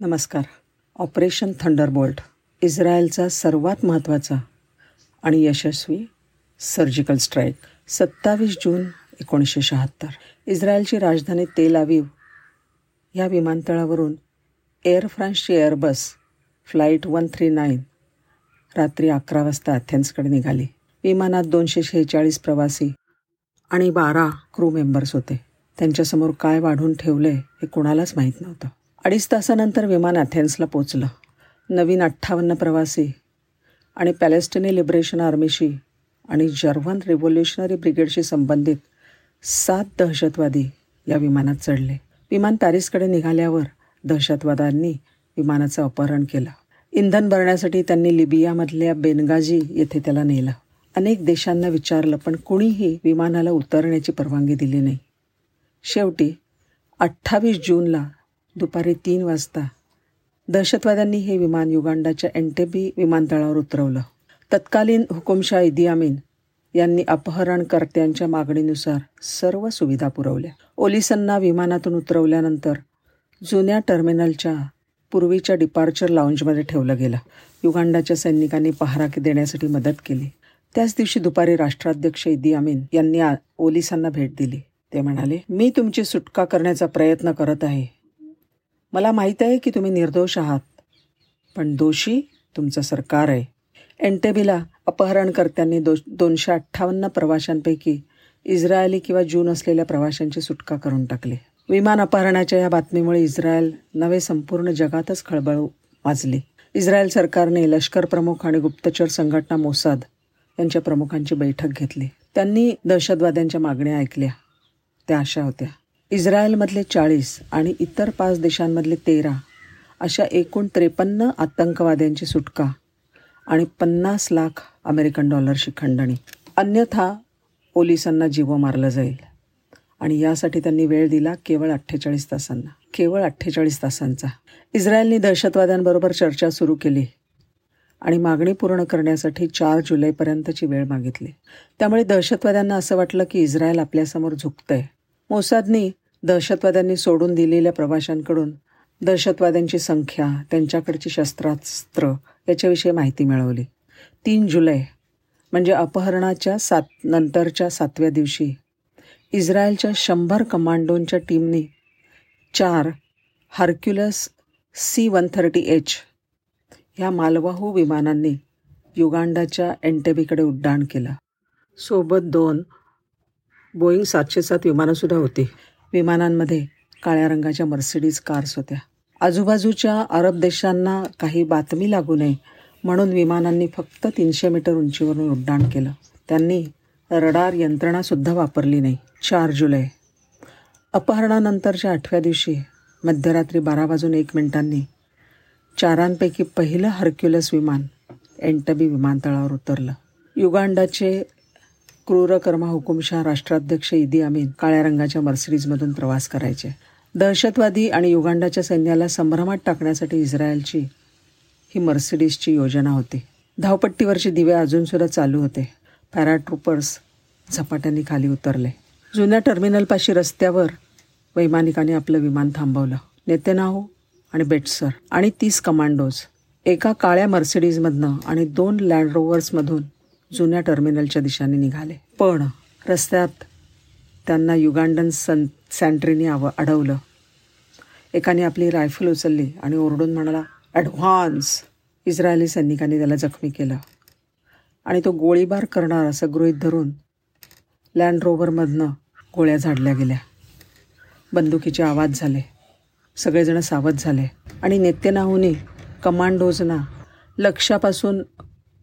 नमस्कार. Operation Thunderbolt इस्रायलचा सर्वात महत्त्वाचा आणि यशस्वी सर्जिकल स्ट्राईक. सत्तावीस जून एकोणीसशे शहात्तर. इस्रायलची राजधानी तेल आविव या विमानतळावरून air फ्रान्सची Airbus flight one three nine रात्री अकरा वाजता अथेन्सकडे निघाली. विमानात दोनशे शेहेचाळीस प्रवासी आणि बारा क्रू मेंबर्स होते. त्यांच्यासमोर काय वाढून ठेवले हे कोणालाच माहीत नव्हतं. अडीच तासानंतर विमान अथेन्सला पोचलं नवीन अठ्ठावन्न प्रवासी आणि पॅलेस्टिनी लिबरेशन आर्मीशी आणि जर्मन रिव्होल्युशनरी ब्रिगेडशी संबंधित सात दहशतवादी या विमानात चढले. विमान पॅरिसकडे निघाल्यावर दहशतवाद्यांनी विमानाचं अपहरण केलं. इंधन भरण्यासाठी त्यांनी लिबियामधल्या बेनगाजी येथे त्याला नेलं. अनेक देशांना विचारलं पण कुणीही विमानाला उतरण्याची परवानगी दिली नाही. शेवटी अठ्ठावीस जूनला दुपारी तीन वाजता दहशतवाद्यांनी हे विमान युगांडाच्या एंटेबी विमानतळावर उतरवलं. तत्कालीन हुकुमशाह इदी अमीन यांनी अपहरणकर्त्यांच्या मागणीनुसार सर्व सुविधा पुरवल्या. ओलिसांना विमानातून उतरवल्यानंतर जुन्या टर्मिनलच्या पूर्वीच्या डिपार्चर लाऊंजमध्ये ठेवलं गेलं. युगांडाच्या सैनिकांनी पहारा देण्यासाठी मदत केली. त्याच दिवशी दुपारी राष्ट्राध्यक्ष इदी अमीन यांनी ओलिसांना भेट दिली. ते म्हणाले मी तुमची सुटका करण्याचा प्रयत्न करत आहे. मला माहीत आहे की तुम्ही निर्दोष आहात पण दोषी तुमचं सरकार आहे. एनटेबीला अपहरणकर्त्यांनी दो दोनशे अठ्ठावन्न प्रवाशांपैकी इस्रायली किंवा जून असलेल्या प्रवाशांची सुटका करून टाकली. विमान अपहरणाच्या या बातमीमुळे इस्रायल नवे संपूर्ण जगातच खळबळ वाजली. इस्रायल सरकारने लष्कर प्रमुख आणि गुप्तचर संघटना मोसाद यांच्या प्रमुखांची बैठक घेतली. त्यांनी दहशतवाद्यांच्या मागण्या ऐकल्या. त्या अशा होत्या. इस्रायलमधले चाळीस आणि इतर पाच देशांमधले तेरा अशा एकूण त्रेपन्न आतंकवाद्यांची सुटका आणि पन्नास लाख अमेरिकन डॉलरची खंडणी. अन्यथा पोलिसांना जीव मारलं जाईल. आणि यासाठी त्यांनी वेळ दिला केवळ अठ्ठेचाळीस तासांना. केवळ अठ्ठेचाळीस तासांचा. इस्रायलनी दहशतवाद्यांबरोबर चर्चा सुरू केली आणि मागणी पूर्ण करण्यासाठी चार जुलैपर्यंतची वेळ मागितली. त्यामुळे दहशतवाद्यांना असं वाटलं की इस्रायल आपल्यासमोर झुकतंय. मोसादनी दहशतवाद्यांनी सोडून दिलेल्या प्रवाशांकडून दहशतवाद्यांची संख्या त्यांच्याकडची शस्त्रास्त्र याच्याविषयी माहिती मिळवली. तीन जुलै म्हणजे अपहरणाच्या सात नंतरच्या सातव्या दिवशी इस्रायलच्या शंभर कमांडोंच्या टीमनी चार Hercules C one thirty H ह्या मालवाहू विमानांनी युगांडाच्या एंटेबीकडे उड्डाण केलं. सोबत दोन बोईंग सातशे सात विमानंसुद्धा होती. विमानांमध्ये काळ्या रंगाच्या मर्सिडीज कार्स होत्या. आजूबाजूच्या अरब देशांना काही बातमी लागू नये म्हणून विमानांनी फक्त तीनशे मीटर उंचीवरून उड्डाण केलं. त्यांनी रडार यंत्रणासुद्धा वापरली नाही. चार जुलै. अपहरणानंतरच्या आठव्या दिवशी मध्यरात्री बारा वाजून एक मिनिटांनी चारांपैकी पहिलं हर्क्युलस विमान एंटबी विमानतळावर उतरलं. युगांडाचे क्रूरकर्मा हुकुमशाह राष्ट्राध्यक्ष इदी अमीन काळ्या रंगाच्या मर्सिडीजमधून प्रवास करायचे. दहशतवादी आणि युगांडाच्या सैन्याला संभ्रमात टाकण्यासाठी इस्रायलची ही मर्सिडीजची योजना होती. धावपट्टीवरचे दिवे अजूनसुद्धा चालू होते. पॅराट्रुपर्स झपाट्याने खाली उतरले. जुन्या टर्मिनलपाशी रस्त्यावर वैमानिकाने आपलं विमान थांबवलं. नेतेनाहू आणि बेटसर आणि तीस कमांडोज एका काळ्या मर्सिडीजमधनं आणि दोन लँड रोवर्समधून जुन्या टर्मिनलच्या दिशेने निघाले. पण रस्त्यात त्यांना युगांडन सन सँट्रीने आव अडवलं. एकाने आपली रायफल उचलली आणि ओरडून म्हणाला ॲडव्हान्स! इस्रायली सैनिकांनी त्याला जखमी केलं. आणि तो गोळीबार करणार असं गृहीत धरून लँड रोवरमधनं गोळ्या झाडल्या गेल्या. बंदुकीचे आवाज झाले. सगळेजण सावध झाले. आणि नेत्यनाहूने कमांडोजना लक्षापासून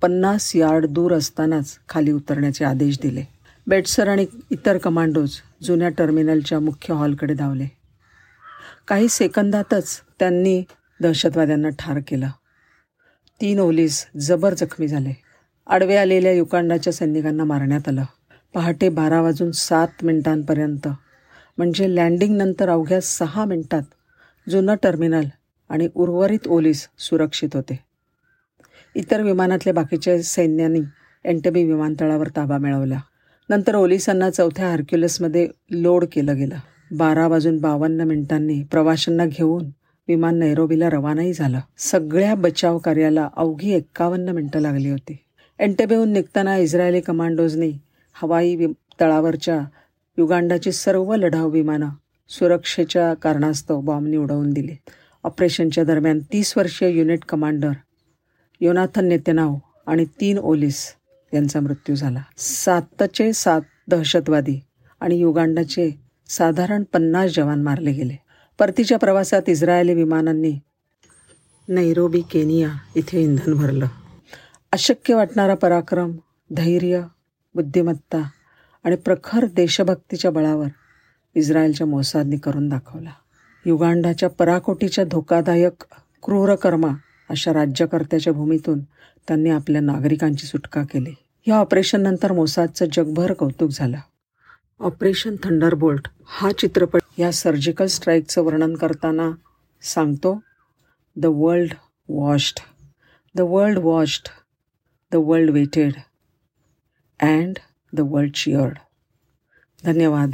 पन्नास यार्ड दूर असतानाच खाली उतरण्याचे आदेश दिले. बेटसर आणि इतर कमांडोज जुन्या टर्मिनलच्या मुख्य हॉलकडे धावले. काही सेकंदातच त्यांनी दहशतवाद्यांना ठार केलं. तीन ओलीस जबर जखमी झाले. आडवे आलेल्या युकांडाच्या सैनिकांना मारण्यात आलं. पहाटे बारा वाजून सात मिनिटांपर्यंत म्हणजे लँडिंगनंतर अवघ्या सहा मिनिटात जुनं टर्मिनल आणि उर्वरित ओलीस सुरक्षित होते. इतर विमानातल्या बाकीच्या सैन्यांनी एंटबी विमानतळावर ताबा मिळवला. नंतर ओलिसांना चौथ्या हर्क्युलसमध्ये लोड केलं गेलं. बारा वाजून बावन्न मिनिटांनी प्रवाशांना घेऊन विमान नैरोबीला रवानाही झालं. सगळ्या बचाव कार्याला अवघी एक्कावन्न मिनिटं लागली होती. एंटेबेहून निघताना इस्रायली कमांडोजनी हवाई तळावरच्या युगांडाची सर्व लढाऊ विमानं सुरक्षेच्या कारणास्तव बॉम्बनी उडवून दिली. ऑपरेशनच्या दरम्यान तीस वर्षीय युनिट कमांडर योनाथन नेतेनाव आणि तीन ओलीस यांचा मृत्यू झाला. सातचे सात दहशतवादी आणि युगांडाचे साधारण पन्नास जवान मारले गेले. परतीच्या प्रवासात इस्रायली विमानांनी नैरोबी केनिया इथे इंधन भरलं. अशक्य वाटणारा पराक्रम धैर्य बुद्धिमत्ता आणि प्रखर देशभक्तीच्या बळावर इस्रायलच्या मोसादनी करून दाखवला. युगांडाच्या पराकोटीच्या धोकादायक क्रूरकर्मा अशा राज्यकर्त्याच्या भूमीतून त्यांनी आपल्या नागरिकांची सुटका केली. या ऑपरेशननंतर मोसादचं जगभर कौतुक झालं. ऑपरेशन थंडरबोल्ट हा चित्रपट या सर्जिकल स्ट्राईकचं वर्णन करताना सांगतो the world watched the world watched the world waited and the world cheered धन्यवाद.